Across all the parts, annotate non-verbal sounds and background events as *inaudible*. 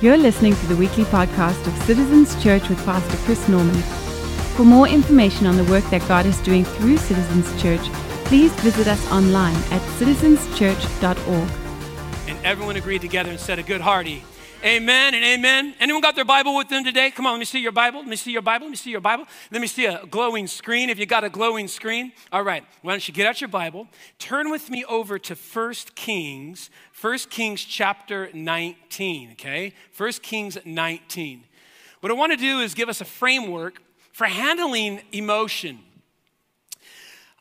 You're listening to the weekly podcast of Citizens Church with Pastor Chris Norman. For more information on the work that God is doing through Citizens Church, please visit us online at citizenschurch.org. And everyone agreed together and said a good hearty Amen and amen. Anyone got their Bible with them today? Come on, let me see your Bible. Let me see your Bible. Let me see your Bible. Let me see a glowing screen. If you got a glowing screen, all right. Why don't you get out your Bible? Turn with me over to 1 Kings, 1 Kings chapter 19, okay? 1 Kings 19. What I want to do is give us a framework for handling emotion.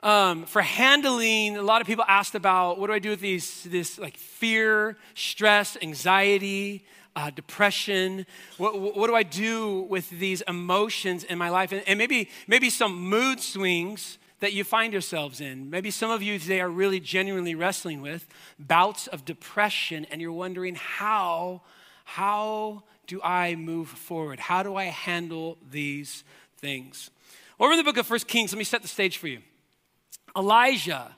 Um, for handling, a lot of people asked about what do I do with these, this like fear, stress, anxiety, uh, depression? What, what, do I do with these emotions in my life? And, and maybe, maybe some mood swings that you find yourselves in. Maybe some of you today are really genuinely wrestling with bouts of depression, and you're wondering how, how do I move forward? How do I handle these things? Over in the book of First Kings, let me set the stage for you. Elijah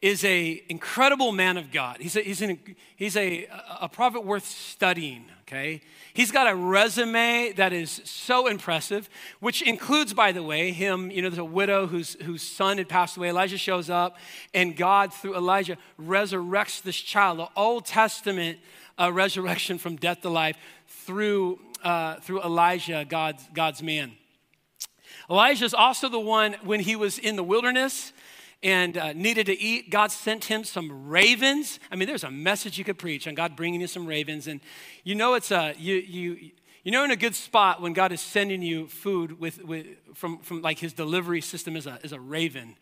is a incredible man of God. He's a, he's, an, he's a, a prophet worth studying, okay? He's got a resume that is so impressive, which includes, by the way, him, you know, there's a widow whose, whose son had passed away. Elijah shows up, and God, through Elijah, resurrects this child. The Old Testament uh, resurrection from death to life through, uh, through Elijah, God's, God's man. Elijah is also the one when he was in the wilderness and uh, needed to eat, God sent him some ravens. I mean, there's a message you could preach on God bringing you some ravens. And you know, it's a, you, you, you know, in a good spot when God is sending you food with, with, from, from like his delivery system is a, is a raven.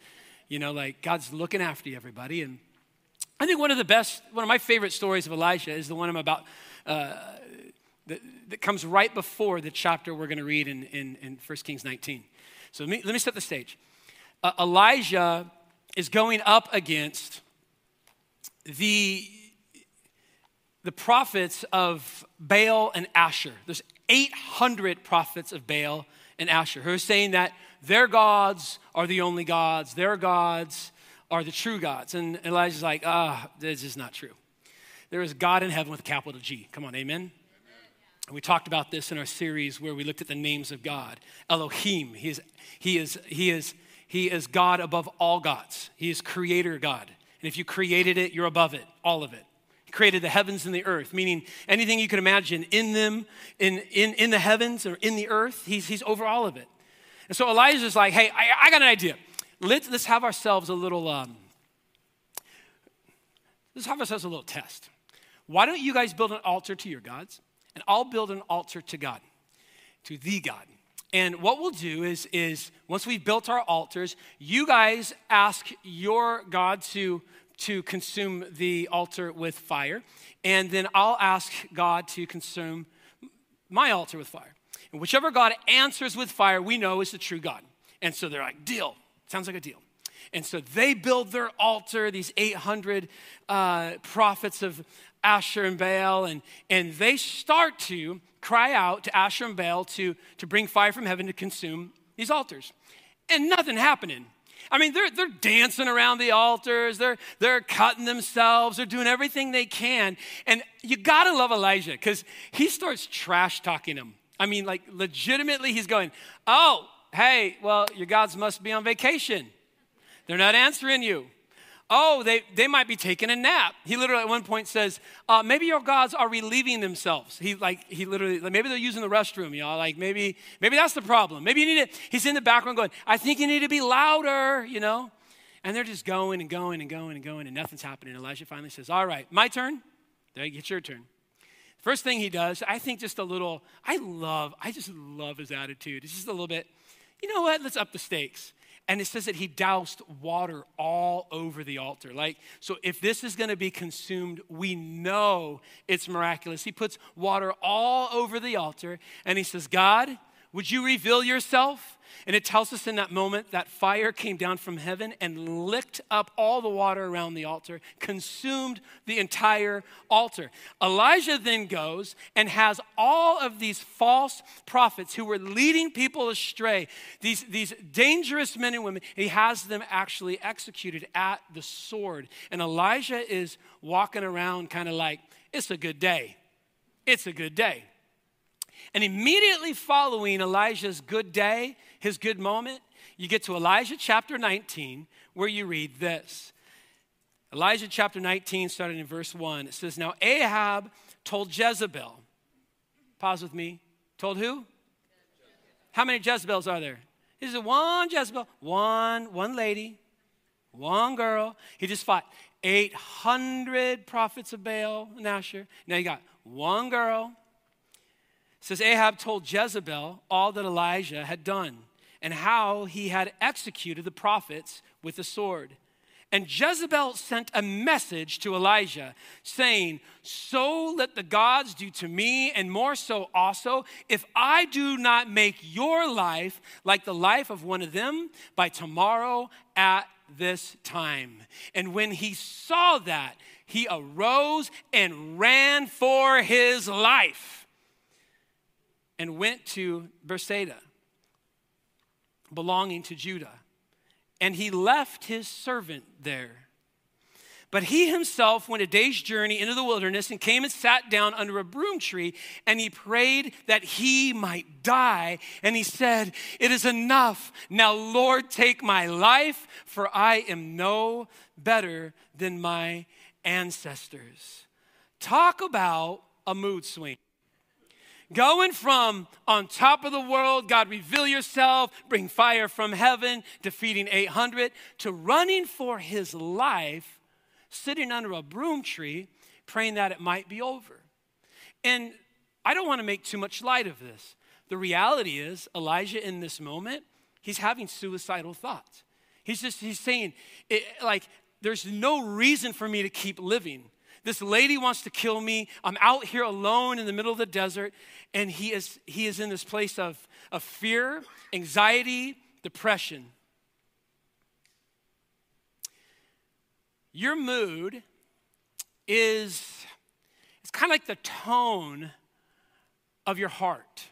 You know, like God's looking after you, everybody. And I think one of the best, one of my favorite stories of Elijah is the one I'm about, uh, that, that, comes right before the chapter we're going to read in, in, in 1 Kings 19. So let me, let me set the stage. Uh, Elijah is going up against the, the prophets of Baal and Asher. There's 800 prophets of Baal and Asher who are saying that their gods are the only gods, their gods are the true gods. And Elijah's like, ah, this is not true. There is God in heaven with a capital G. Come on, amen? We talked about this in our series where we looked at the names of God. Elohim, he is, he is, he is he is God above all gods. He is creator God. And if you created it, you're above it, all of it. He created the heavens and the earth, meaning anything you can imagine in them, in, in, in the heavens or in the earth, he's, he's over all of it. And so Elijah's like, hey, I, I got an idea. Let's, let's have ourselves a little, um, let's have ourselves a little test. Why don't you guys build an altar to your gods? And I'll build an altar to God, to the God. And what we'll do is, is once we've built our altars, you guys ask your God to, to consume the altar with fire. And then I'll ask God to consume my altar with fire. And whichever God answers with fire, we know is the true God. And so they're like, deal. Sounds like a deal. And so they build their altar, these 800 uh, prophets of Asher and Baal, and, and they start to cry out to Asher and Baal to, to bring fire from heaven to consume these altars. And nothing happening. I mean, they're, they're dancing around the altars, they're, they're cutting themselves, they're doing everything they can. And you gotta love Elijah because he starts trash talking them. I mean, like, legitimately, he's going, Oh, hey, well, your gods must be on vacation. They're not answering you oh, they, they might be taking a nap. He literally at one point says, uh, maybe your gods are relieving themselves. He like he literally like, maybe they're using the restroom, y'all. Like maybe maybe that's the problem. Maybe you need to. He's in the background going, I think you need to be louder, you know. And they're just going and going and going and going, and nothing's happening. Elijah finally says, All right, my turn. There, it's your turn. First thing he does, I think just a little, I love, I just love his attitude. It's just a little bit, you know what, let's up the stakes. And it says that he doused water all over the altar. Like, so if this is going to be consumed, we know it's miraculous. He puts water all over the altar and he says, God, would you reveal yourself? And it tells us in that moment that fire came down from heaven and licked up all the water around the altar, consumed the entire altar. Elijah then goes and has all of these false prophets who were leading people astray, these, these dangerous men and women, he has them actually executed at the sword. And Elijah is walking around kind of like, it's a good day. it's a good day. And immediately following Elijah's good day, his good moment, you get to Elijah chapter 19, where you read this. Elijah chapter 19, starting in verse 1, it says, Now Ahab told Jezebel, pause with me, told who? How many Jezebels are there? there? Is one Jezebel? One, one lady, one girl. He just fought 800 prophets of Baal and Asher. Now you got one girl. Says Ahab told Jezebel all that Elijah had done and how he had executed the prophets with the sword. And Jezebel sent a message to Elijah saying, So let the gods do to me, and more so also, if I do not make your life like the life of one of them by tomorrow at this time. And when he saw that, he arose and ran for his life and went to Beersheba, belonging to Judah and he left his servant there. But he himself went a day's journey into the wilderness and came and sat down under a broom tree, and he prayed that he might die. And he said, It is enough. Now, Lord, take my life, for I am no better than my ancestors. Talk about a mood swing. Going from on top of the world, God, reveal yourself, bring fire from heaven, defeating 800, to running for his life, sitting under a broom tree, praying that it might be over. And I don't want to make too much light of this. The reality is, Elijah in this moment, he's having suicidal thoughts. He's just, he's saying, it, like, there's no reason for me to keep living. This lady wants to kill me. I'm out here alone in the middle of the desert. And he is, he is in this place of, of fear, anxiety, depression. Your mood is it's kind of like the tone of your heart.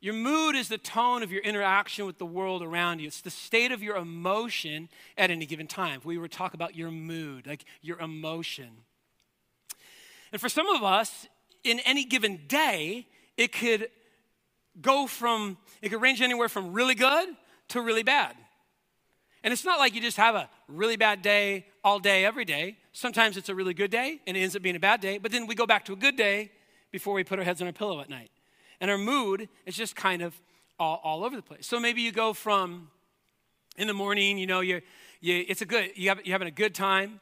Your mood is the tone of your interaction with the world around you. It's the state of your emotion at any given time. We were talk about your mood, like your emotion. And for some of us, in any given day, it could go from, it could range anywhere from really good to really bad. And it's not like you just have a really bad day all day, every day. Sometimes it's a really good day and it ends up being a bad day, but then we go back to a good day before we put our heads on our pillow at night. And our mood is just kind of all, all over the place. So maybe you go from in the morning, you know, you're, you, it's a good, you have, you're having a good time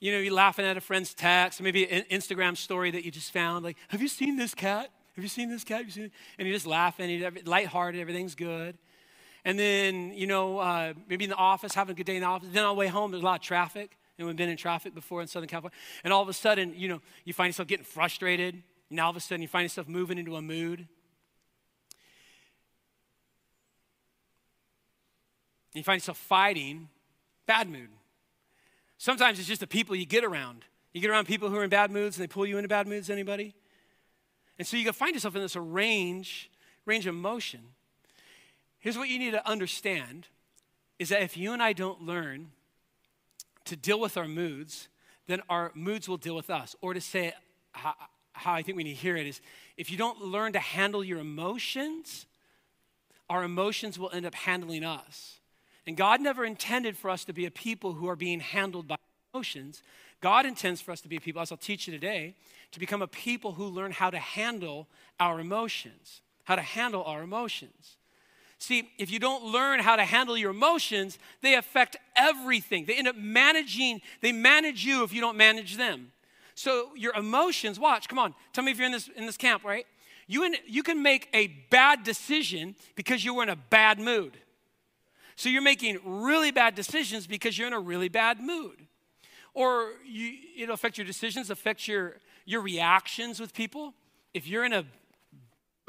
you know, you're laughing at a friend's text, maybe an Instagram story that you just found. Like, have you seen this cat? Have you seen this cat? Have you seen it? And you're just laughing, you're lighthearted, everything's good. And then, you know, uh, maybe in the office, having a good day in the office. Then on the way home, there's a lot of traffic. And we've been in traffic before in Southern California. And all of a sudden, you know, you find yourself getting frustrated. And all of a sudden, you find yourself moving into a mood. You find yourself fighting, bad mood. Sometimes it's just the people you get around. You get around people who are in bad moods and they pull you into bad moods, anybody? And so you can find yourself in this range, range of motion. Here's what you need to understand is that if you and I don't learn to deal with our moods, then our moods will deal with us. Or to say it how, how I think we need to hear it is if you don't learn to handle your emotions, our emotions will end up handling us. And God never intended for us to be a people who are being handled by emotions. God intends for us to be a people, as I'll teach you today, to become a people who learn how to handle our emotions, how to handle our emotions. See, if you don't learn how to handle your emotions, they affect everything. They end up managing, they manage you if you don't manage them. So your emotions, watch, come on, tell me if you're in this, in this camp, right? You, in, you can make a bad decision because you were in a bad mood. So you're making really bad decisions because you're in a really bad mood. Or you, it'll affect your decisions, affect your, your reactions with people. If you're in a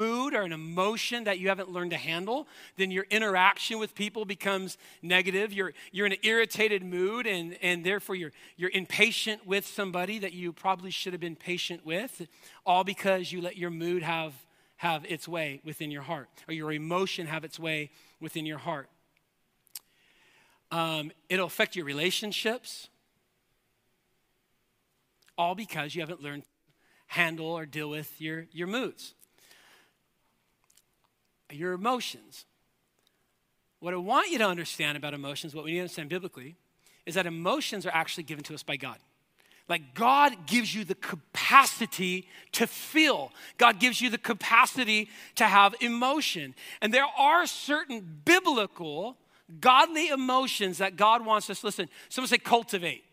mood or an emotion that you haven't learned to handle, then your interaction with people becomes negative. You're, you're in an irritated mood, and, and therefore you're, you're impatient with somebody that you probably should have been patient with, all because you let your mood have, have its way within your heart, or your emotion have its way within your heart. Um, it'll affect your relationships, all because you haven't learned to handle or deal with your, your moods, your emotions. What I want you to understand about emotions, what we need to understand biblically, is that emotions are actually given to us by God. Like God gives you the capacity to feel. God gives you the capacity to have emotion. And there are certain biblical, godly emotions that God wants us, listen, someone say cultivate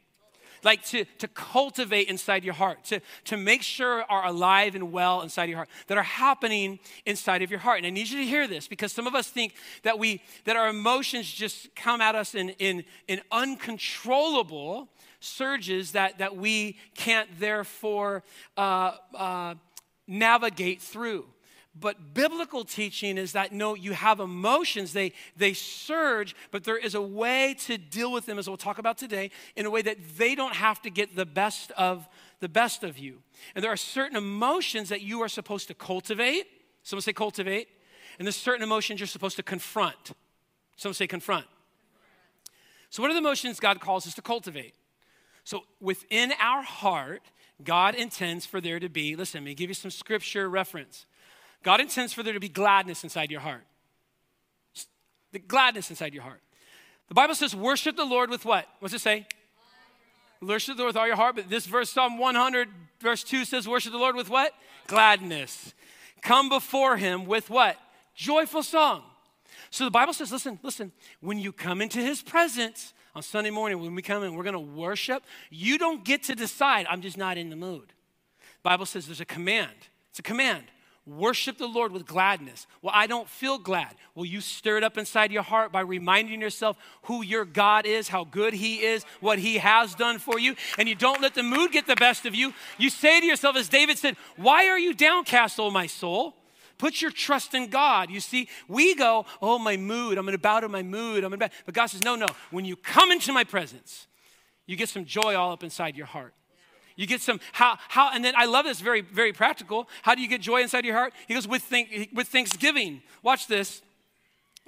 like to, to cultivate inside your heart, to, to make sure are alive and well inside your heart, that are happening inside of your heart. And I need you to hear this because some of us think that we that our emotions just come at us in, in, in uncontrollable surges that, that we can't therefore uh, uh, navigate through. But biblical teaching is that no, you have emotions, they, they surge, but there is a way to deal with them, as we'll talk about today, in a way that they don't have to get the best of the best of you. And there are certain emotions that you are supposed to cultivate. Someone say cultivate. And there's certain emotions you're supposed to confront. Someone say confront. So, what are the emotions God calls us to cultivate? So, within our heart, God intends for there to be, listen, let me give you some scripture reference. God intends for there to be gladness inside your heart. The gladness inside your heart. The Bible says, worship the Lord with what? What's it say? Worship the Lord with all your heart. But this verse, Psalm 100, verse 2 says, worship the Lord with what? Gladness. Come before him with what? Joyful song. So the Bible says, listen, listen, when you come into his presence on Sunday morning, when we come in, we're going to worship. You don't get to decide, I'm just not in the mood. The Bible says there's a command. It's a command. Worship the Lord with gladness. Well, I don't feel glad. Will you stir it up inside your heart by reminding yourself who your God is, how good He is, what He has done for you, and you don't let the mood get the best of you. You say to yourself, as David said, Why are you downcast, O my soul? Put your trust in God. You see, we go, Oh, my mood, I'm to bow to my mood. I'm to But God says, No, no. When you come into my presence, you get some joy all up inside your heart. You get some how how and then I love this very very practical. How do you get joy inside your heart? He goes with think, with thanksgiving. Watch this.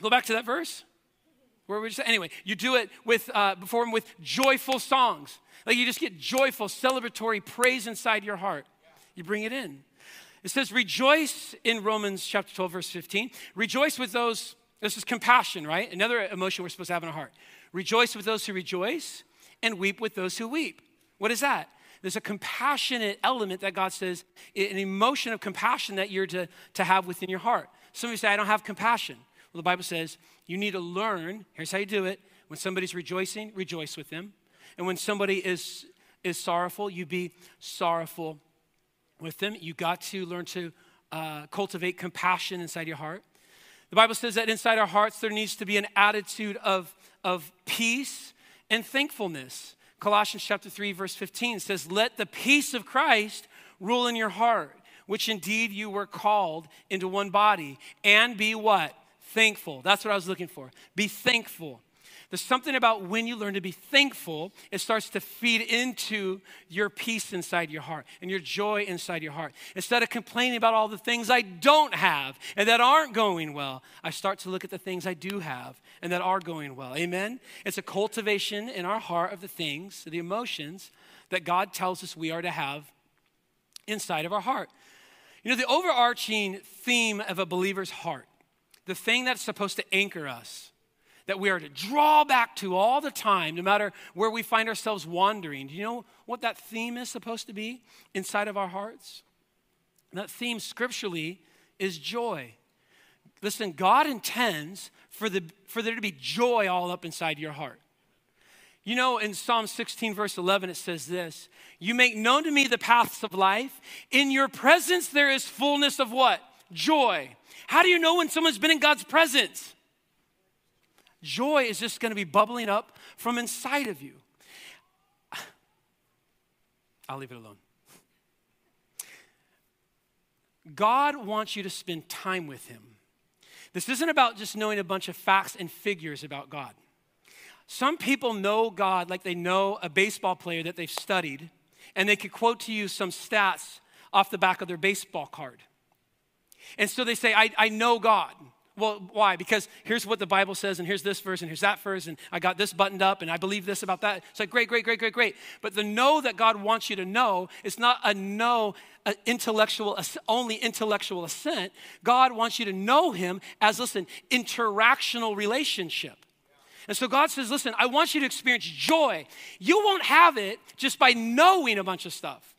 Go back to that verse. Where we just anyway, you do it with uh, before him with joyful songs. Like you just get joyful, celebratory praise inside your heart. You bring it in. It says, rejoice in Romans chapter 12, verse 15. Rejoice with those, this is compassion, right? Another emotion we're supposed to have in our heart. Rejoice with those who rejoice and weep with those who weep. What is that? There's a compassionate element that God says, an emotion of compassion that you're to, to have within your heart. Some of you say, I don't have compassion. Well, the Bible says you need to learn. Here's how you do it. When somebody's rejoicing, rejoice with them. And when somebody is, is sorrowful, you be sorrowful with them. You got to learn to uh, cultivate compassion inside your heart. The Bible says that inside our hearts there needs to be an attitude of, of peace and thankfulness. Colossians chapter 3 verse 15 says, "Let the peace of Christ rule in your heart, which indeed you were called into one body, and be what? Thankful." That's what I was looking for. Be thankful. There's something about when you learn to be thankful, it starts to feed into your peace inside your heart and your joy inside your heart. Instead of complaining about all the things I don't have and that aren't going well, I start to look at the things I do have and that are going well. Amen? It's a cultivation in our heart of the things, the emotions that God tells us we are to have inside of our heart. You know, the overarching theme of a believer's heart, the thing that's supposed to anchor us, that we are to draw back to all the time, no matter where we find ourselves wandering. Do you know what that theme is supposed to be inside of our hearts? That theme scripturally is joy. Listen, God intends for, the, for there to be joy all up inside your heart. You know, in Psalm 16, verse 11, it says this You make known to me the paths of life. In your presence, there is fullness of what? Joy. How do you know when someone's been in God's presence? Joy is just going to be bubbling up from inside of you. *sighs* I'll leave it alone. God wants you to spend time with Him. This isn't about just knowing a bunch of facts and figures about God. Some people know God like they know a baseball player that they've studied, and they could quote to you some stats off the back of their baseball card. And so they say, I, I know God. Well, why? Because here's what the Bible says, and here's this verse, and here's that verse, and I got this buttoned up, and I believe this about that. It's like, great, great, great, great, great. But the know that God wants you to know is not a know, a intellectual, only intellectual assent. God wants you to know Him as, listen, interactional relationship. And so God says, listen, I want you to experience joy. You won't have it just by knowing a bunch of stuff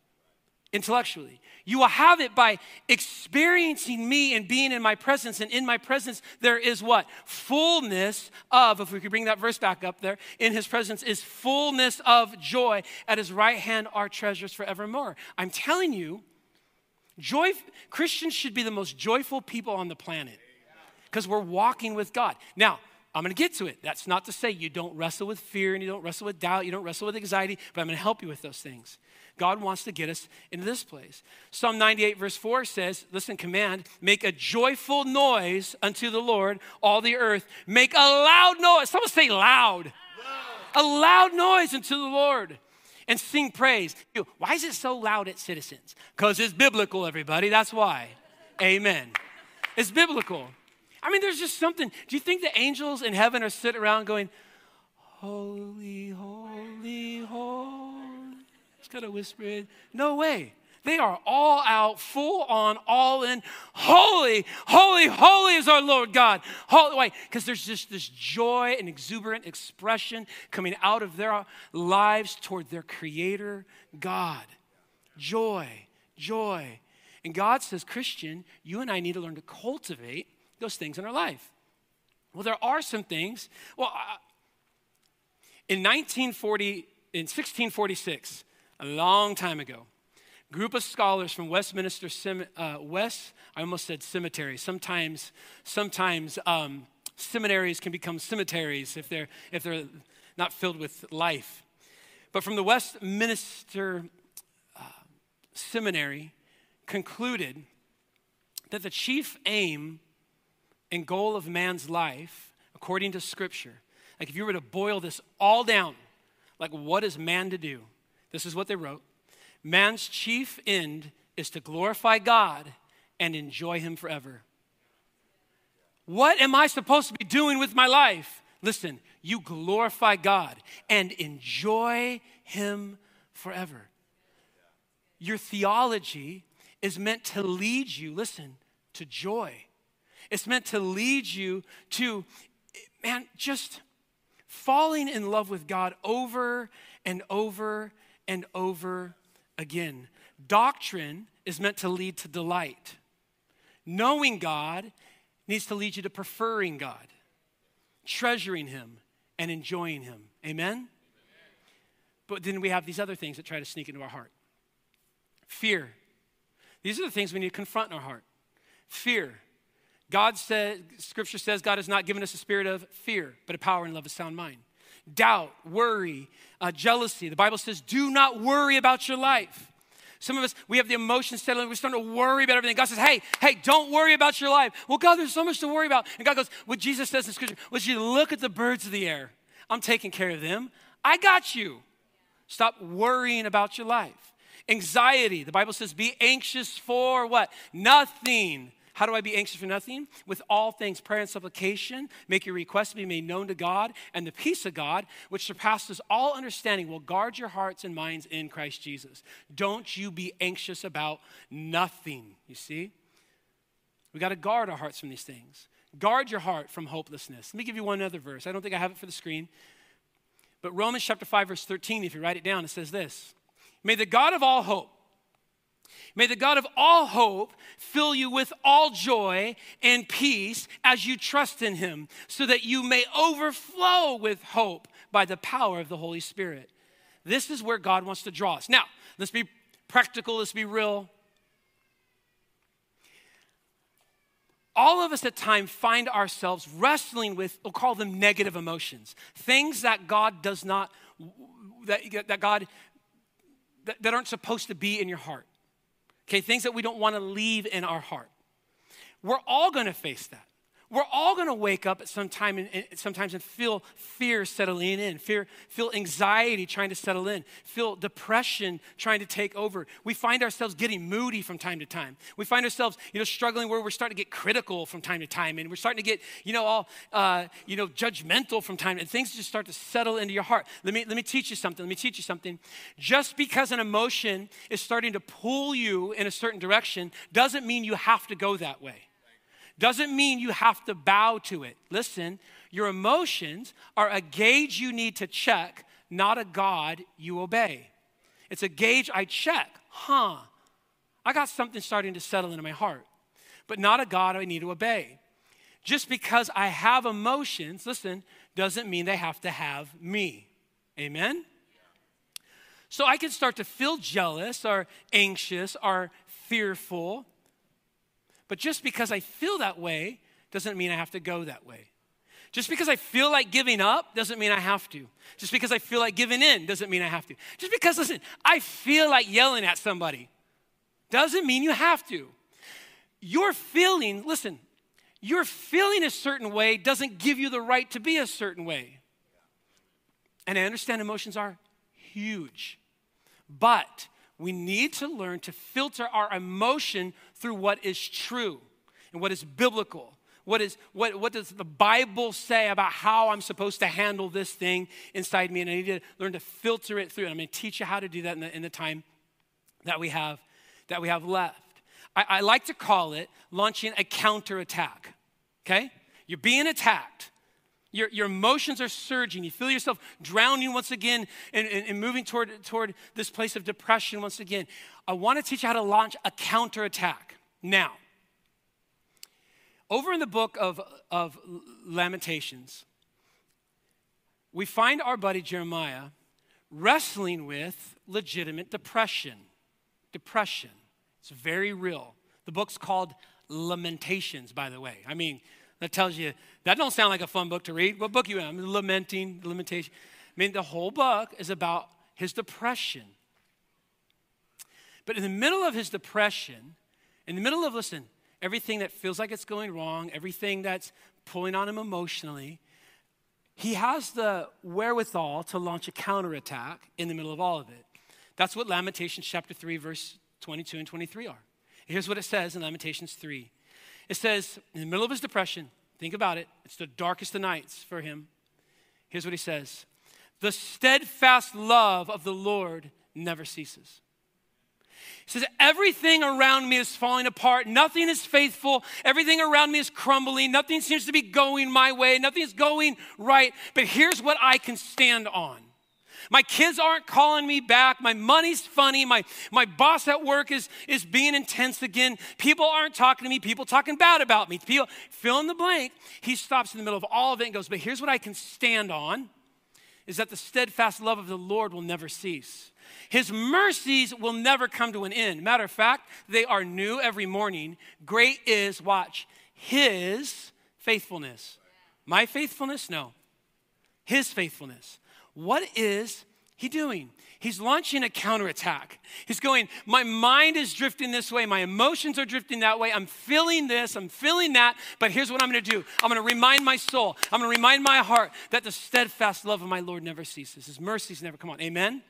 intellectually. You will have it by experiencing me and being in my presence. And in my presence, there is what? Fullness of, if we could bring that verse back up there, in his presence is fullness of joy. At his right hand are treasures forevermore. I'm telling you, joy, Christians should be the most joyful people on the planet because we're walking with God. Now, I'm going to get to it. That's not to say you don't wrestle with fear and you don't wrestle with doubt, you don't wrestle with anxiety, but I'm going to help you with those things. God wants to get us into this place. Psalm 98, verse 4 says, Listen, command, make a joyful noise unto the Lord, all the earth. Make a loud noise. Someone say loud. loud. A loud noise unto the Lord and sing praise. Why is it so loud at Citizens? Because it's biblical, everybody. That's why. Amen. It's biblical. I mean, there's just something. Do you think the angels in heaven are sitting around going, Holy, holy, holy? Just kind of whispering. No way. They are all out, full on, all in. Holy, holy, holy is our Lord God. Holy, why? Because there's just this joy and exuberant expression coming out of their lives toward their Creator God. Joy, joy. And God says, Christian, you and I need to learn to cultivate those things in our life. Well, there are some things. Well, uh, in 1940, in 1646, a long time ago. Group of scholars from Westminster uh, West, I almost said cemetery. Sometimes, sometimes um, seminaries can become cemeteries if they're if they're not filled with life. But from the Westminster uh, Seminary, concluded that the chief aim and goal of man's life, according to Scripture, like if you were to boil this all down, like what is man to do? This is what they wrote Man's chief end is to glorify God and enjoy Him forever. What am I supposed to be doing with my life? Listen, you glorify God and enjoy Him forever. Your theology is meant to lead you, listen, to joy. It's meant to lead you to, man, just falling in love with God over and over and over again. Doctrine is meant to lead to delight. Knowing God needs to lead you to preferring God, treasuring Him, and enjoying Him. Amen? But then we have these other things that try to sneak into our heart fear. These are the things we need to confront in our heart. Fear. God said, Scripture says God has not given us a spirit of fear, but a power and love, a sound mind doubt, worry, uh, jealousy. The Bible says, do not worry about your life. Some of us, we have the emotions settling. We're starting to worry about everything. God says, hey, hey, don't worry about your life. Well, God, there's so much to worry about. And God goes, what Jesus says in Scripture was you look at the birds of the air. I'm taking care of them. I got you. Stop worrying about your life. Anxiety, the Bible says, be anxious for what? Nothing. How do I be anxious for nothing? With all things, prayer and supplication, make your requests be made known to God, and the peace of God, which surpasses all understanding, will guard your hearts and minds in Christ Jesus. Don't you be anxious about nothing, you see? We got to guard our hearts from these things. Guard your heart from hopelessness. Let me give you one other verse. I don't think I have it for the screen. But Romans chapter 5, verse 13, if you write it down, it says this May the God of all hope, May the God of all hope fill you with all joy and peace as you trust in him, so that you may overflow with hope by the power of the Holy Spirit. This is where God wants to draw us. Now, let's be practical, let's be real. all of us at times find ourselves wrestling with, we'll call them negative emotions, things that God does not, that, that God, that, that aren't supposed to be in your heart. Okay, things that we don't want to leave in our heart. We're all going to face that. We're all going to wake up at some time and, and, sometimes and feel fear settling in, fear, feel anxiety trying to settle in, feel depression trying to take over. We find ourselves getting moody from time to time. We find ourselves, you know, struggling where we're starting to get critical from time to time, and we're starting to get, you know, all, uh, you know, judgmental from time, and things just start to settle into your heart. Let me let me teach you something. Let me teach you something. Just because an emotion is starting to pull you in a certain direction doesn't mean you have to go that way doesn't mean you have to bow to it. Listen, your emotions are a gauge you need to check, not a God you obey. It's a gauge I check. Huh, I got something starting to settle into my heart, but not a God I need to obey. Just because I have emotions, listen, doesn't mean they have to have me. Amen? So I can start to feel jealous or anxious or fearful but just because I feel that way doesn't mean I have to go that way. Just because I feel like giving up doesn't mean I have to. Just because I feel like giving in doesn't mean I have to. Just because, listen, I feel like yelling at somebody doesn't mean you have to. Your feeling, listen, your feeling a certain way doesn't give you the right to be a certain way. And I understand emotions are huge, but we need to learn to filter our emotion through what is true and what is biblical. What, is, what, what does the Bible say about how I'm supposed to handle this thing inside me? And I need to learn to filter it through. And I'm going to teach you how to do that in the, in the time that we have, that we have left. I, I like to call it launching a counterattack. Okay? You're being attacked. Your, your emotions are surging. You feel yourself drowning once again and, and, and, moving toward, toward this place of depression once again. I want to teach you how to launch a counterattack. Now, over in the book of, of Lamentations, we find our buddy Jeremiah wrestling with legitimate depression. Depression. It's very real. The book's called Lamentations, by the way. I mean, that tells you, that don't sound like a fun book to read. What book you in? I'm lamenting, lamentation. I mean, the whole book is about his depression. But in the middle of his depression, in the middle of, listen, everything that feels like it's going wrong, everything that's pulling on him emotionally, he has the wherewithal to launch a counterattack in the middle of all of it. That's what Lamentations chapter 3, verse 22 and 23 are. Here's what it says in Lamentations 3 it says, in the middle of his depression, think about it, it's the darkest of nights for him. Here's what he says The steadfast love of the Lord never ceases. He says, Everything around me is falling apart. Nothing is faithful. Everything around me is crumbling. Nothing seems to be going my way. Nothing is going right. But here's what I can stand on my kids aren't calling me back. My money's funny. My, my boss at work is, is being intense again. People aren't talking to me. People talking bad about me. People, fill in the blank. He stops in the middle of all of it and goes, But here's what I can stand on is that the steadfast love of the Lord will never cease. His mercies will never come to an end. Matter of fact, they are new every morning. Great is, watch, His faithfulness. My faithfulness? No. His faithfulness. What is he doing? He's launching a counterattack. He's going, My mind is drifting this way. My emotions are drifting that way. I'm feeling this. I'm feeling that. But here's what I'm going to do I'm going to remind my soul, I'm going to remind my heart that the steadfast love of my Lord never ceases. His mercies never come on. Amen?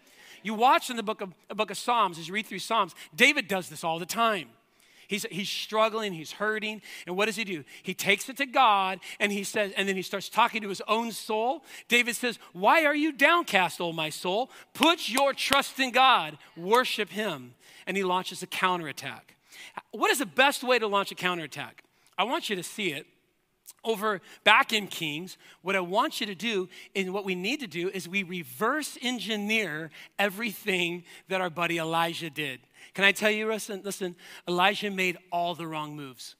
You watch in the book of, the book of Psalms, as you read through Psalms, David does this all the time. He's, he's struggling, he's hurting. And what does he do? He takes it to God and he says, and then he starts talking to his own soul. David says, Why are you downcast, O my soul? Put your trust in God, worship him. And he launches a counterattack. What is the best way to launch a counterattack? I want you to see it over back in Kings, what I want you to do and what we need to do is we reverse engineer everything that our buddy Elijah did. Can I tell you, listen, listen, Elijah made all the wrong moves.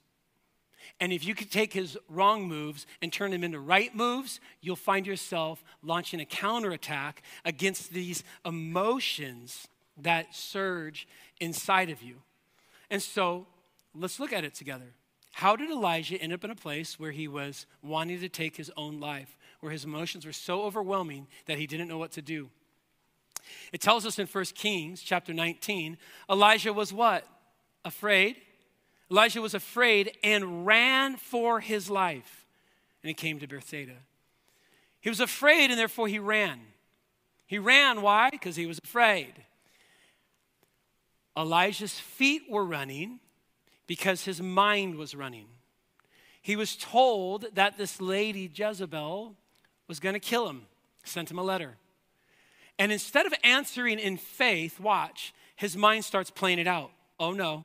And if you could take his wrong moves and turn them into right moves, you'll find yourself launching a counterattack against these emotions that surge inside of you. And so let's look at it together. How did Elijah end up in a place where he was wanting to take his own life, where his emotions were so overwhelming that he didn't know what to do? It tells us in 1 Kings chapter 19, Elijah was what? Afraid Elijah was afraid and ran for his life. And he came to Bethsaida. He was afraid and therefore he ran. He ran, why? Because he was afraid. Elijah's feet were running because his mind was running. He was told that this lady, Jezebel, was going to kill him, sent him a letter. And instead of answering in faith, watch, his mind starts playing it out. Oh no.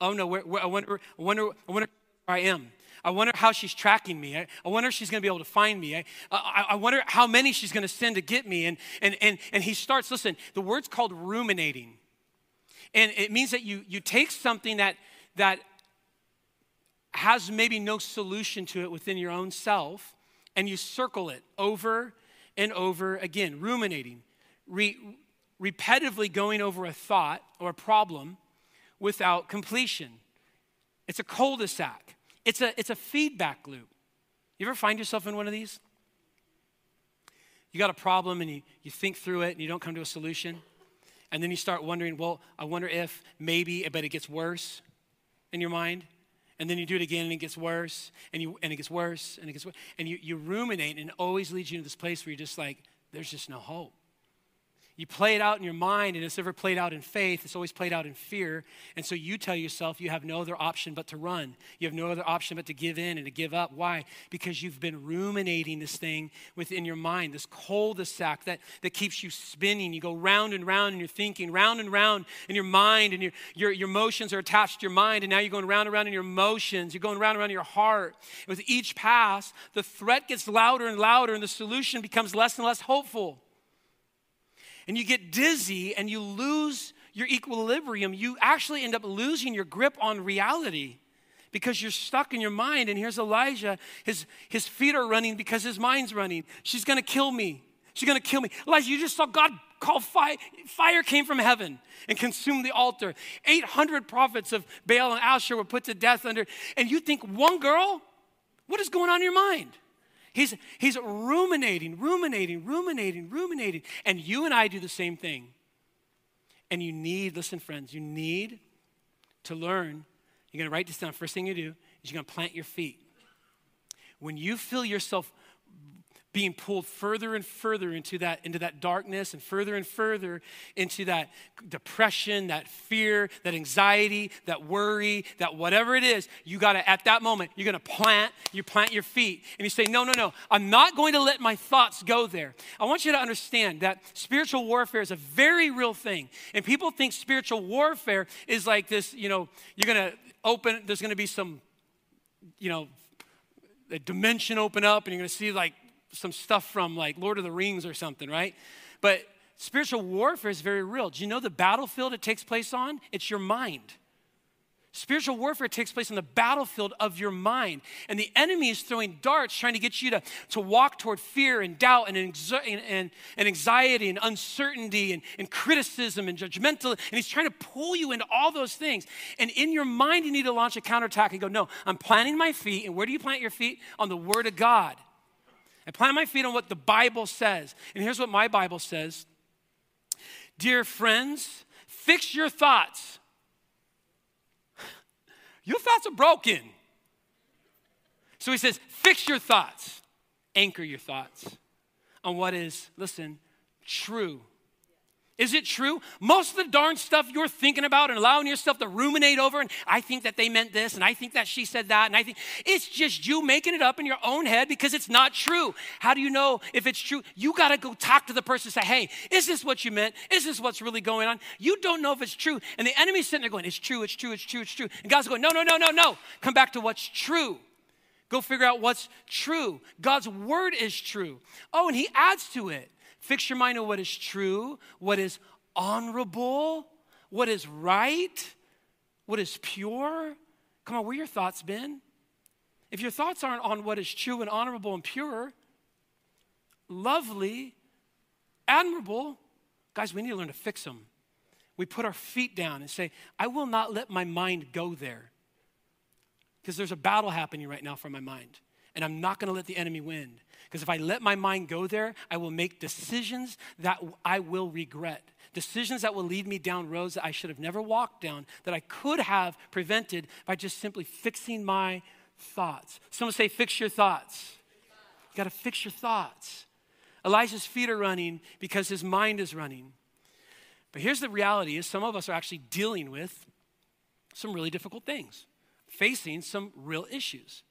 Oh no, where, where, I, wonder, I, wonder, I wonder where I am. I wonder how she's tracking me. I, I wonder if she's going to be able to find me. I, I, I wonder how many she's going to send to get me. And, and, and, and he starts, listen, the word's called ruminating. And it means that you, you take something that, that has maybe no solution to it within your own self and you circle it over and over again, ruminating, re, repetitively going over a thought or a problem without completion. It's a cul de sac, it's a, it's a feedback loop. You ever find yourself in one of these? You got a problem and you, you think through it and you don't come to a solution. And then you start wondering, well, I wonder if maybe, but it gets worse in your mind. And then you do it again and it gets worse, and, you, and it gets worse, and it gets worse. And you, you ruminate, and it always leads you to this place where you're just like, there's just no hope. You play it out in your mind, and it's never played out in faith. It's always played out in fear. And so you tell yourself you have no other option but to run. You have no other option but to give in and to give up. Why? Because you've been ruminating this thing within your mind, this cul-de-sac that, that keeps you spinning. You go round and round in your thinking, round and round in your mind, and your, your, your emotions are attached to your mind, and now you're going round and round in your emotions. You're going round and round in your heart. And with each pass, the threat gets louder and louder, and the solution becomes less and less hopeful and you get dizzy and you lose your equilibrium, you actually end up losing your grip on reality because you're stuck in your mind. And here's Elijah, his, his feet are running because his mind's running. She's gonna kill me. She's gonna kill me. Elijah, you just saw God call fire. Fire came from heaven and consumed the altar. 800 prophets of Baal and Asher were put to death under, and you think one girl? What is going on in your mind? He's, he's ruminating, ruminating, ruminating, ruminating. And you and I do the same thing. And you need, listen, friends, you need to learn. You're going to write this down. First thing you do is you're going to plant your feet. When you feel yourself being pulled further and further into that into that darkness and further and further into that depression that fear that anxiety that worry that whatever it is you got to at that moment you're to plant you plant your feet. And you say no no no i'm not going to let my thoughts go there. I want you to understand that spiritual warfare is a very real thing. And people think spiritual warfare is like this you know you're to open there's to be some you know a dimension open up and you're to see like some stuff from like Lord of the Rings or something, right? But spiritual warfare is very real. Do you know the battlefield it takes place on? It's your mind. Spiritual warfare takes place on the battlefield of your mind. And the enemy is throwing darts trying to get you to, to walk toward fear and doubt and, and, and anxiety and uncertainty and, and criticism and judgmental. And he's trying to pull you into all those things. And in your mind, you need to launch a counterattack and go, No, I'm planting my feet. And where do you plant your feet? On the Word of God. I plant my feet on what the Bible says. And here's what my Bible says Dear friends, fix your thoughts. *laughs* Your thoughts are broken. So he says, fix your thoughts, anchor your thoughts on what is, listen, true is it true? Most of the darn stuff you're thinking about and allowing yourself to ruminate over, and I think that they meant this, and I think that she said that, and I think it's just you making it up in your own head because it's not true. How do you know if it's true? You got to go talk to the person and say, hey, is this what you meant? Is this what's really going on? You don't know if it's true. And the enemy's sitting there going, it's true, it's true, it's true, it's true. And God's going, no, no, no, no, no. Come back to what's true. Go figure out what's true. God's word is true. Oh, and he adds to it. Fix your mind on what is true, what is honorable, what is right, what is pure. Come on, where your thoughts been? If your thoughts aren't on what is true and honorable and pure, lovely, admirable, guys, we need to learn to fix them. We put our feet down and say, I will not let my mind go there. Because there's a battle happening right now for my mind, and I'm not going to let the enemy win. Because if I let my mind go there, I will make decisions that I will regret. decisions that will lead me down roads that I should have never walked down, that I could have prevented by just simply fixing my thoughts. Someone say, fix your thoughts. You got to fix your thoughts. Elijah's feet are running because his mind is running. But here's the reality is some of us are actually dealing with some really difficult things, facing some real issues.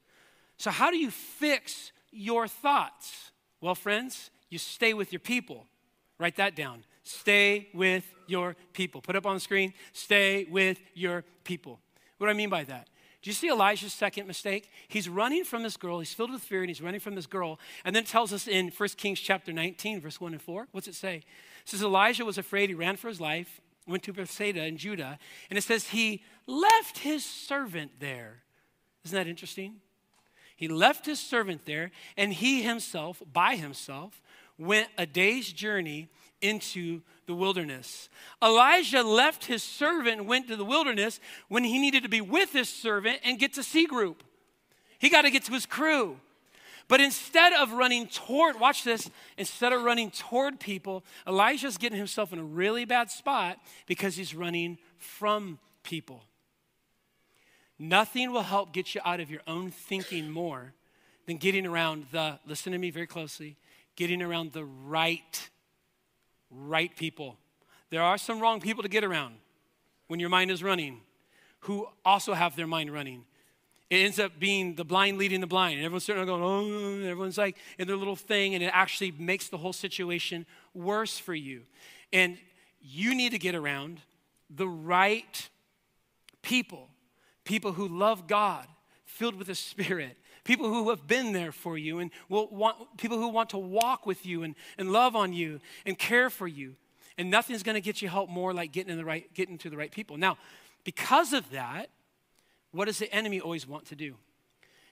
So how do you fix your thoughts? Well, friends, you stay with your people. Write that down. Stay with your people. Put up on the screen, stay with your people. What do I mean by that? Do you see Elijah's second mistake? He's running from this girl. He's filled with fear and he's running from this girl. And then it tells us in 1 Kings chapter 19, verse 1 and 4. What's it say? It says Elijah was afraid. He ran for his life, went to Bethsaida in Judah. And it says he left his servant there. Isn't that interesting? He left his servant there and he himself, by himself, went a day's journey into the wilderness. Elijah left his servant and went to the wilderness when he needed to be with his servant and get to C group. He got to get to his crew. But instead of running toward, watch this, instead of running toward people, Elijah's getting himself in a really bad spot because he's running from people. Nothing will help get you out of your own thinking more than getting around the, listen to me very closely, getting around the right right people. There are some wrong people to get around when your mind is running who also have their mind running. It ends up being the blind leading the blind. And everyone's sitting there going, oh, and everyone's like in their little thing, and it actually makes the whole situation worse for you. And you need to get around the right people, people who love God, filled with the Spirit, people who have been there for you and will want, people who want to walk with you and, and love on you and care for you. And nothing's going to get you help more like getting in the right, getting to the right people. Now, because of that, what does the enemy always want to do?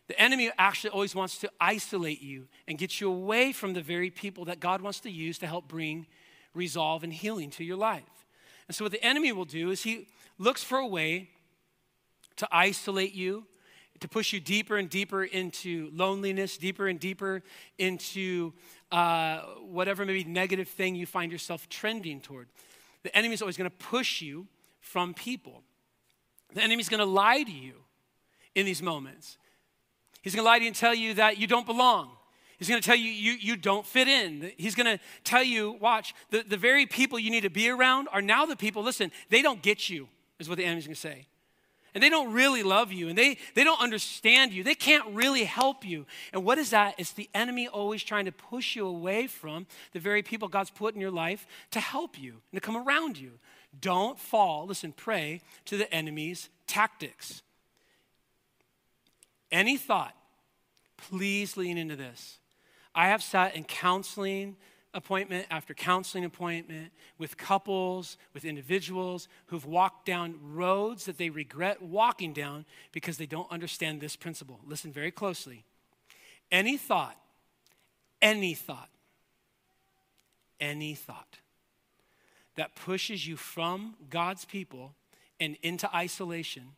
The enemy actually always wants to isolate you and get you away from the very people that God wants to use to help bring resolve and healing to your life. And so, what the enemy will do is he looks for a way to isolate you, to push you deeper and deeper into loneliness, deeper and deeper into uh, whatever maybe negative thing you find yourself trending toward. The enemy is always going to push you from people. The enemy is going to lie to you in these moments. He's going to lie to you and tell you that you don't belong. He's going to tell you, you you don't fit in. He's going to tell you, watch, the, the very people you need to be around are now the people, listen, they don't get you, is what the enemy's going to say and they don't really love you and they, they don't understand you. They can't really help you. And what is that? It's the enemy always trying to push you away from the very people God's put in your life to help you and to come around you. Don't fall, listen, prey to the enemy's tactics. Any thought, please lean into this. I have sat in counseling appointment after counseling appointment with couples, with individuals who've walked down roads that they regret walking down because they don't understand this principle. Listen very closely. Any thought, any thought, any thought that pushes you from God's people and into isolation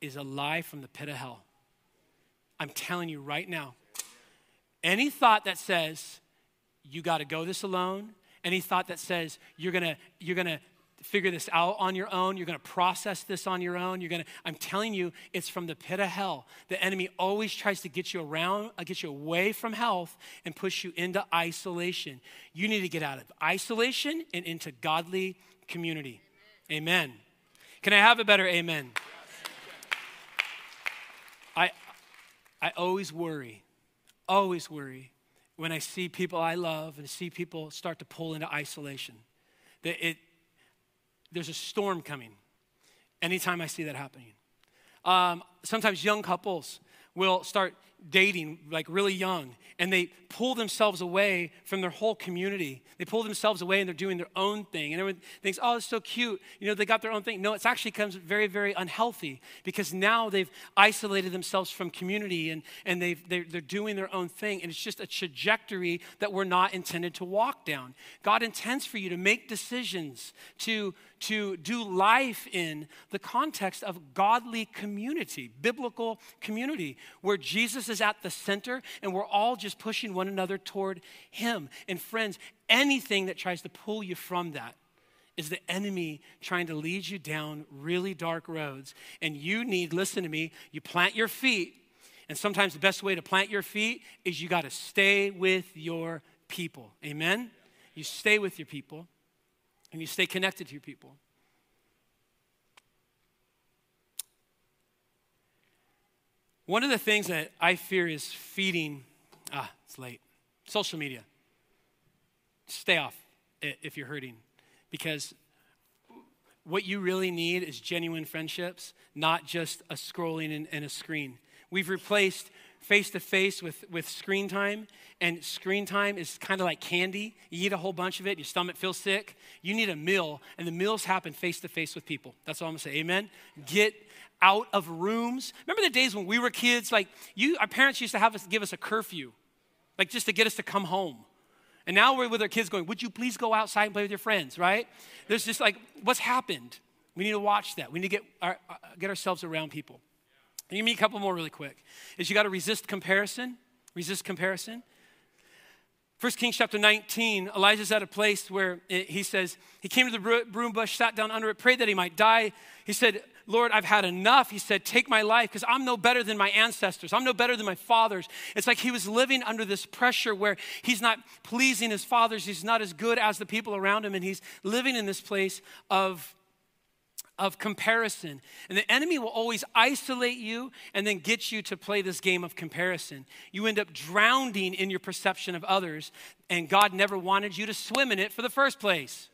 is a lie from the pit of hell. I'm telling you right now. Any thought that says, you got to go this alone. Any thought that says you're going to you're going to figure this out on your own, you're going to process this on your own, you're going to I'm telling you it's from the pit of hell. The enemy always tries to get you around, uh, get you away from health and push you into isolation. You need to get out of isolation and into godly community. Amen. amen. Can I have a better amen? I I always worry. Always worry when I see people I love and see people start to pull into isolation. That it, there's a storm coming anytime I see that happening. Um, sometimes young couples will start dating like really young and they pull themselves away from their whole community. They pull themselves away and they're doing their own thing. And everyone thinks, oh, it's so cute. You know, they got their own thing. No, it's actually comes very, very unhealthy because now they've isolated themselves from community and, and they've, they're, they're doing their own thing. And it's just a trajectory that we're not intended to walk down. God intends for you to make decisions, to, to do life in the context of godly community, biblical community, where Jesus is at the center and we're all just pushing one another toward Him. And friends, anything that tries to pull you from that, is the enemy trying to lead you down really dark roads. And you need, listen to me, you plant your feet. And sometimes the best way to plant your feet is you got to stay with your people. Amen? You stay with your people and you stay connected to your people. One of the things that I fear is feeding, ah, it's late, social media. Stay off if you're hurting because what you really need is genuine friendships, not just a scrolling and, a screen. We've replaced face to face with with screen time, and screen time is kind of like candy. You eat a whole bunch of it, your stomach feels sick. You need a meal, and the meals happen face to face with people. That's all I'm gonna say. Amen. Get out of rooms. Remember the days when we were kids? Like you, our parents used to have us give us a curfew, like just to get us to come home. And now we're with our kids going, Would you please go outside and play with your friends, right? There's just like, what's happened? We need to watch that. We need to get, our, uh, get ourselves around people. Give me a couple more really quick. Is you got to resist comparison. Resist comparison. First Kings chapter 19, Elijah's at a place where he says, he came to the broom bush, sat down under it, prayed that he might die. He said, Lord, I've had enough. He said, Take my life because I'm no better than my ancestors. I'm no better than my fathers. It's like he was living under this pressure where he's not pleasing his fathers. He's not as good as the people around him. And he's living in this place of of comparison. And the enemy will always isolate you and then get you to play this game of comparison. You end up drowning in your perception of others, and God never wanted you to swim in it for the first place.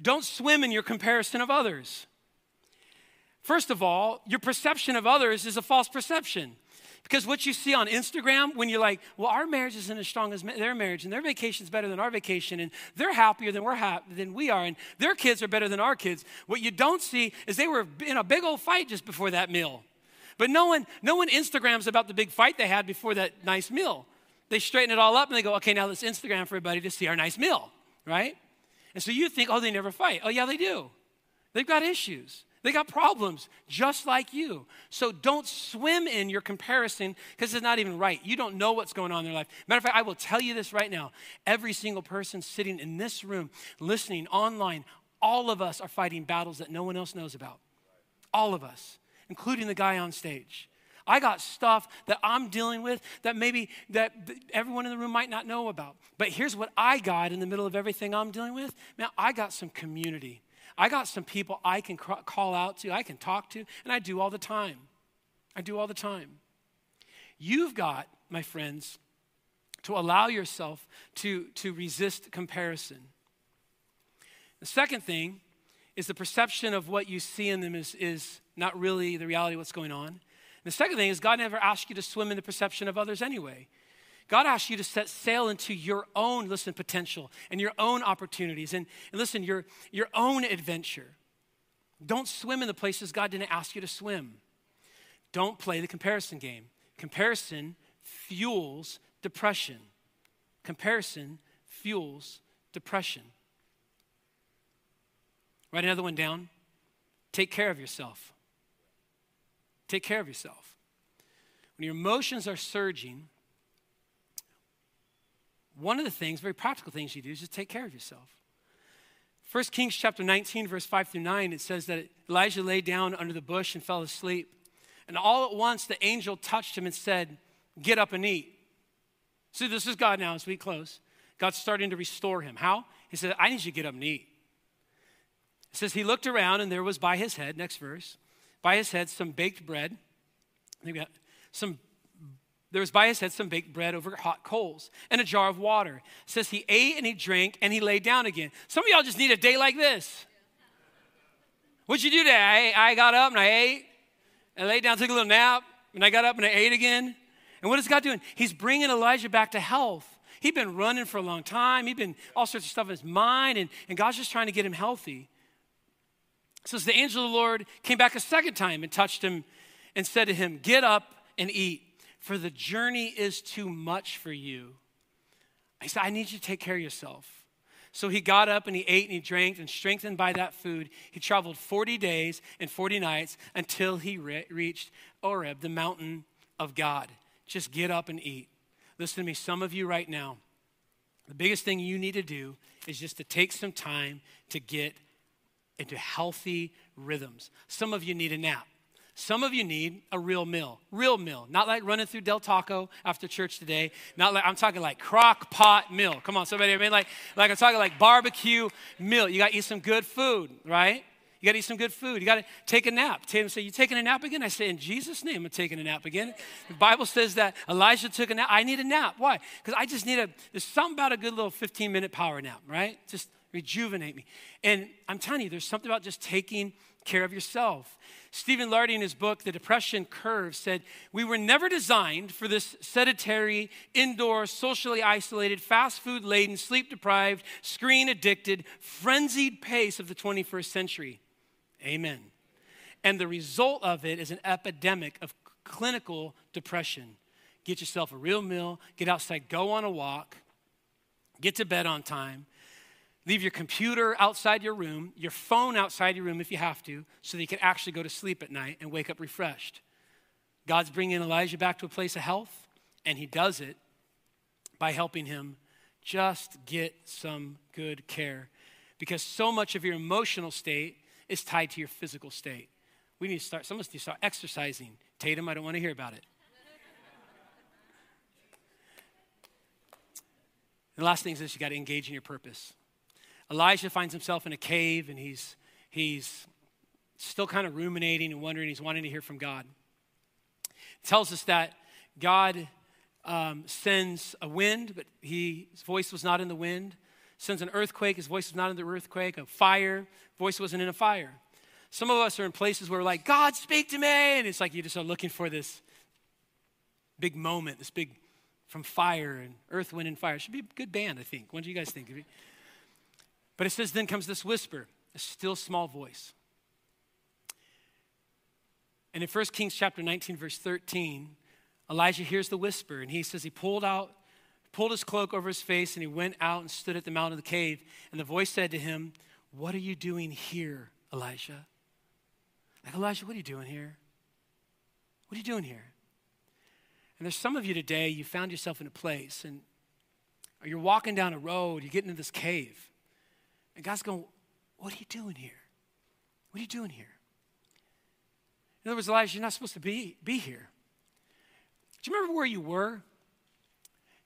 Don't swim in your comparison of others. First of all, your perception of others is a false perception. Because what you see on Instagram, when you're like, well, our marriage isn't as strong as their marriage, and their vacation's better than our vacation, and they're happier than we're happy than we are, and their kids are better than our kids. What you don't see is they were in a big old fight just before that meal. But no one, no one Instagrams about the big fight they had before that nice meal. They straighten it all up and they go, okay, now let's Instagram for everybody to see our nice meal, right? And so you think, oh, they never fight. Oh, yeah, they do. They've got issues. They got problems just like you. So don't swim in your comparison because it's not even right. You don't know what's going on in their life. Matter of fact, I will tell you this right now. Every single person sitting in this room, listening online, all of us are fighting battles that no one else knows about. All of us, including the guy on stage. I got stuff that I'm dealing with that maybe that everyone in the room might not know about. But here's what I got in the middle of everything I'm dealing with. Man, I got some community. I got some people I can call out to, I can talk to, and I do all the time. I do all the time. You've got, my friends, to allow yourself to, to resist comparison. The second thing is the perception of what you see in them is, is not really the reality of what's going on. And the second thing is God never asked you to swim in the perception of others anyway. God asks you to set sail into your own, listen, potential and your own opportunities and, and listen, your, your own adventure. Don't swim in the places God didn't ask you to swim. Don't play the comparison game. Comparison fuels depression. Comparison fuels depression. Write another one down. Take care of yourself. Take care of yourself. When your emotions are surging, one of the things, very practical things you do is just take care of yourself. 1 Kings chapter 19, verse 5 through 9, it says that Elijah lay down under the bush and fell asleep. And all at once the angel touched him and said, Get up and eat. See, this is God now as we close. God's starting to restore him. How? He said, I need you to get up and eat. It says he looked around and there was by his head, next verse, by his head some baked bread. Uh, some there was by his head some baked bread over hot coals and a jar of water. It says he ate and he drank and he lay down again. Some of y'all just need a day like this. What'd you do today? I, I got up and I ate and laid down, took a little nap, and I got up and I ate again. And what is God doing? He's bringing Elijah back to health. He'd been running for a long time. He'd been all sorts of stuff in his mind, and, and God's just trying to get him healthy. Says the angel of the Lord came back a second time and touched him and said to him, Get up and eat for the journey is too much for you. I said, I need you to take care of yourself. So he got up and he ate and he drank, and strengthened by that food, he traveled 40 days and 40 nights until he re- reached Horeb, the mountain of God. Just get up and eat. Listen to me, some of you right now, the biggest thing you need to do is just to take some time to get into healthy rhythms. Some of you need a nap. Some of you need a real meal, real meal, not like running through Del Taco after church today. Not like I'm talking like crock pot meal. Come on, somebody. I mean, like, like I'm talking like barbecue meal. You got to eat some good food, right? You got to eat some good food. You got to take a nap. Tatum say, "You taking a nap again?" I say, "In Jesus' name, I'm taking a nap again." The Bible says that Elijah took a nap. I need a nap. Why? Because I just need a. There's something about a good little 15 minute power nap, right? Just rejuvenate me. And I'm telling you, there's something about just taking care of yourself. Stephen Ilardi, in his book, The Depression Cure, said, We were never designed for this sedentary, indoor, socially isolated, fast food laden, sleep deprived, screen addicted, frenzied pace of the 21st century. Amen. And the result of it is an epidemic of clinical depression. Get yourself a real meal, get outside, go on a walk, get to bed on time, Leave your computer outside your room, your phone outside your room if you have to, so that you can actually go to sleep at night and wake up refreshed. God's bringing Elijah back to a place of health, and he does it by helping him just get some good care. Because so much of your emotional state is tied to your physical state. We need to start, some of us need to start exercising. Tatum, I don't want to hear about it. the last thing is this you got to engage in your purpose. Elijah finds himself in a cave and he's, he's still kind of ruminating and wondering, he's wanting to hear from God. It tells us that God um, sends a wind, but he, his voice was not in the wind. Sends an earthquake, his voice was not in the earthquake. A fire, voice wasn't in a fire. Some of us are in places where we're like, God, speak to me. And it's like you just are looking for this big moment, this big from fire and earth, wind, and fire. It should be a good band, I think. What do you guys think? But it says, then comes this whisper, a still small voice. And in 1 Kings chapter 19, verse 13, Elijah hears the whisper, and he says he pulled out, pulled his cloak over his face, and he went out and stood at the mouth of the cave. And the voice said to him, What are you doing here, Elijah? Like, Elijah, what are you doing here? What are you doing here? And there's some of you today, you found yourself in a place, and you're walking down a road, you get into this cave. And God's going, What are you doing here? What are you doing here? In other words, Elijah, you're not supposed to be, be here. Do you remember where you were?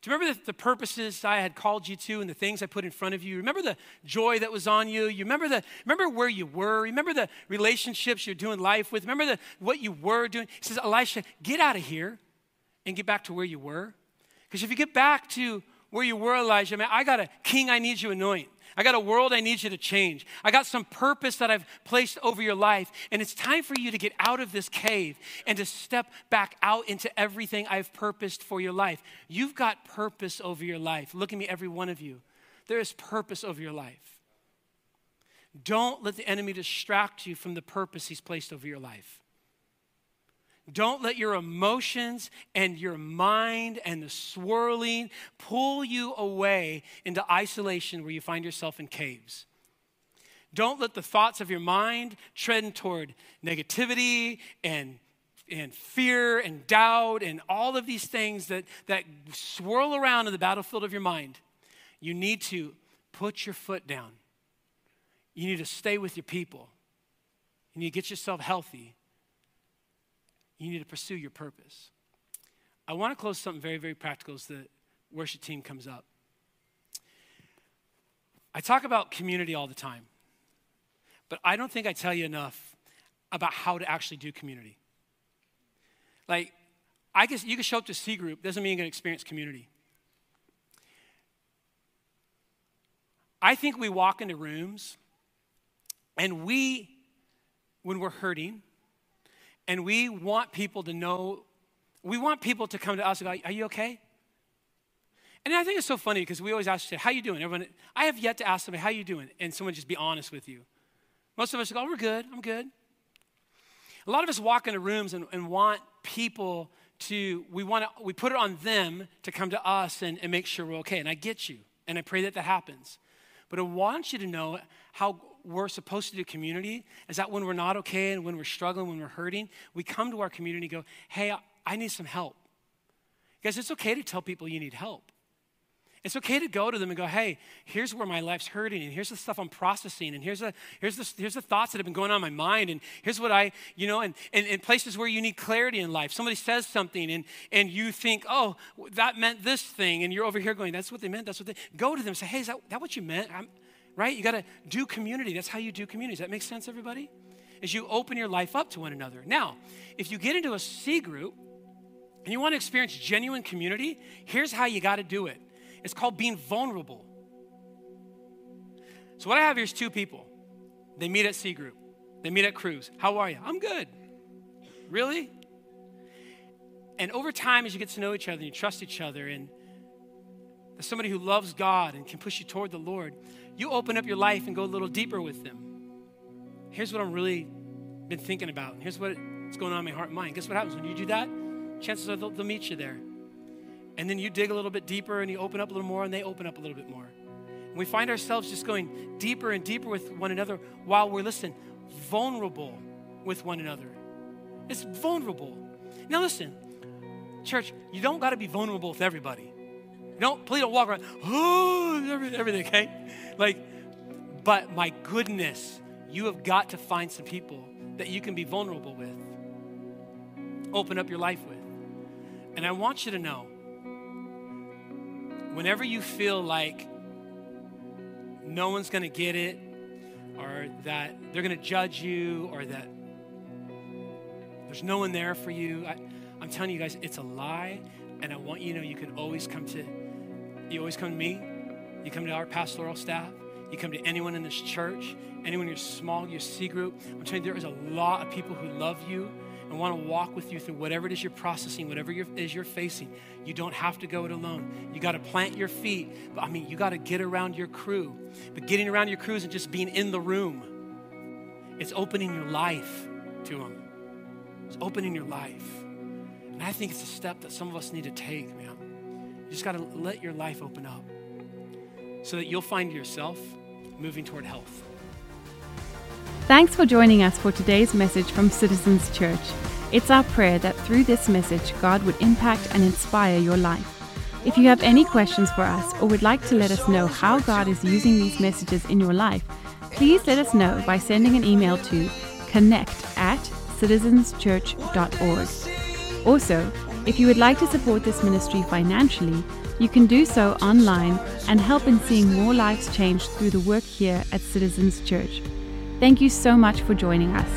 Do you remember the, the, purposes I had called you to and the things I put in front of you? Remember the joy that was on you? You remember the remember where you were? Remember the relationships you're doing life with? Remember the what you were doing? He says, Elisha, get out of here and get back to where you were. Because if you get back to where you were, Elijah, man, I got a king I need you anoint. I got a world I need you to change. I got some purpose that I've placed over your life. And it's time for you to get out of this cave and to step back out into everything I've purposed for your life. You've got purpose over your life. Look at me, every one of you. There is purpose over your life. Don't let the enemy distract you from the purpose he's placed over your life. Don't let your emotions and your mind and the swirling pull you away into isolation where you find yourself in caves. Don't let the thoughts of your mind trend toward negativity and, and fear and doubt and all of these things that, that swirl around in the battlefield of your mind. You need to put your foot down. You need to stay with your people. You need to get yourself healthy you need to pursue your purpose. I want to close something very, very practical as the worship team comes up. I talk about community all the time, but I don't think I tell you enough about how to actually do community. Like, I guess you can show up to C group, doesn't mean you're going to experience community. I think we walk into rooms and we, when we're hurting, and we want people to know, we want people to come to us and go, Are you okay? And I think it's so funny because we always ask, How you doing? Everyone, I have yet to ask somebody, How you doing? And someone just be honest with you. Most of us go, Oh, we're good. I'm good. A lot of us walk into rooms and, and want people to, we want to, we put it on them to come to us and, and make sure we're okay. And I get you. And I pray that that happens. But I want you to know how we're supposed to do community is that when we're not okay and when we're struggling, when we're hurting, we come to our community and go, hey, I need some help. Because it's okay to tell people you need help. It's okay to go to them and go, hey, here's where my life's hurting, and here's the stuff I'm processing, and here's the, here's the, here's the thoughts that have been going on in my mind, and here's what I, you know, and, and, and places where you need clarity in life. Somebody says something, and, and you think, oh, that meant this thing, and you're over here going, that's what they meant, that's what they, go to them say, hey, is that, that what you meant? I'm, right? You got to do community. That's how you do community. Does that make sense, everybody? Is you open your life up to one another. Now, if you get into a C group, and you want to experience genuine community, here's how you got to do it it's called being vulnerable. So, what I have here is two people. They meet at C Group, they meet at Cruise. How are you? I'm good. Really? And over time, as you get to know each other and you trust each other, and as somebody who loves God and can push you toward the Lord, you open up your life and go a little deeper with them. Here's what I'm really been thinking about. Here's what's going on in my heart and mind. Guess what happens when you do that? Chances are they'll, they'll meet you there. And then you dig a little bit deeper and you open up a little more and they open up a little bit more. And we find ourselves just going deeper and deeper with one another while we're, listen, vulnerable with one another. It's vulnerable. Now, listen, church, you don't got to be vulnerable with everybody. Don't, please don't walk around, *gasps* oh, everything, okay? Like, but my goodness, you have got to find some people that you can be vulnerable with, open up your life with. And I want you to know whenever you feel like no one's going to get it, or that they're going to judge you, or that there's no one there for you, I, I'm telling you guys, it's a lie. And I want you to know you can always come to, you always come to me, you come to our pastoral staff, you come to anyone in this church, anyone in your small, your C group. I'm telling you, there is a lot of people who love you and want to walk with you through whatever it is you're processing, whatever it is you're facing. You don't have to go it alone. You got to plant your feet. But I mean, you got to get around your crew. But getting around your crew isn't just being in the room, it's opening your life to them. It's opening your life. And I think it's a step that some of us need to take, man. You just got to let your life open up so that you'll find yourself moving toward health. Thanks for joining us for today's message from Citizens Church. It's our prayer that through this message, God would impact and inspire your life. If you have any questions for us or would like to let us know how God is using these messages in your life, please let us know by sending an email to connect at citizenschurch.org. Also, if you would like to support this ministry financially, you can do so online and help in seeing more lives changed through the work here at Citizens Church. Thank you so much for joining us.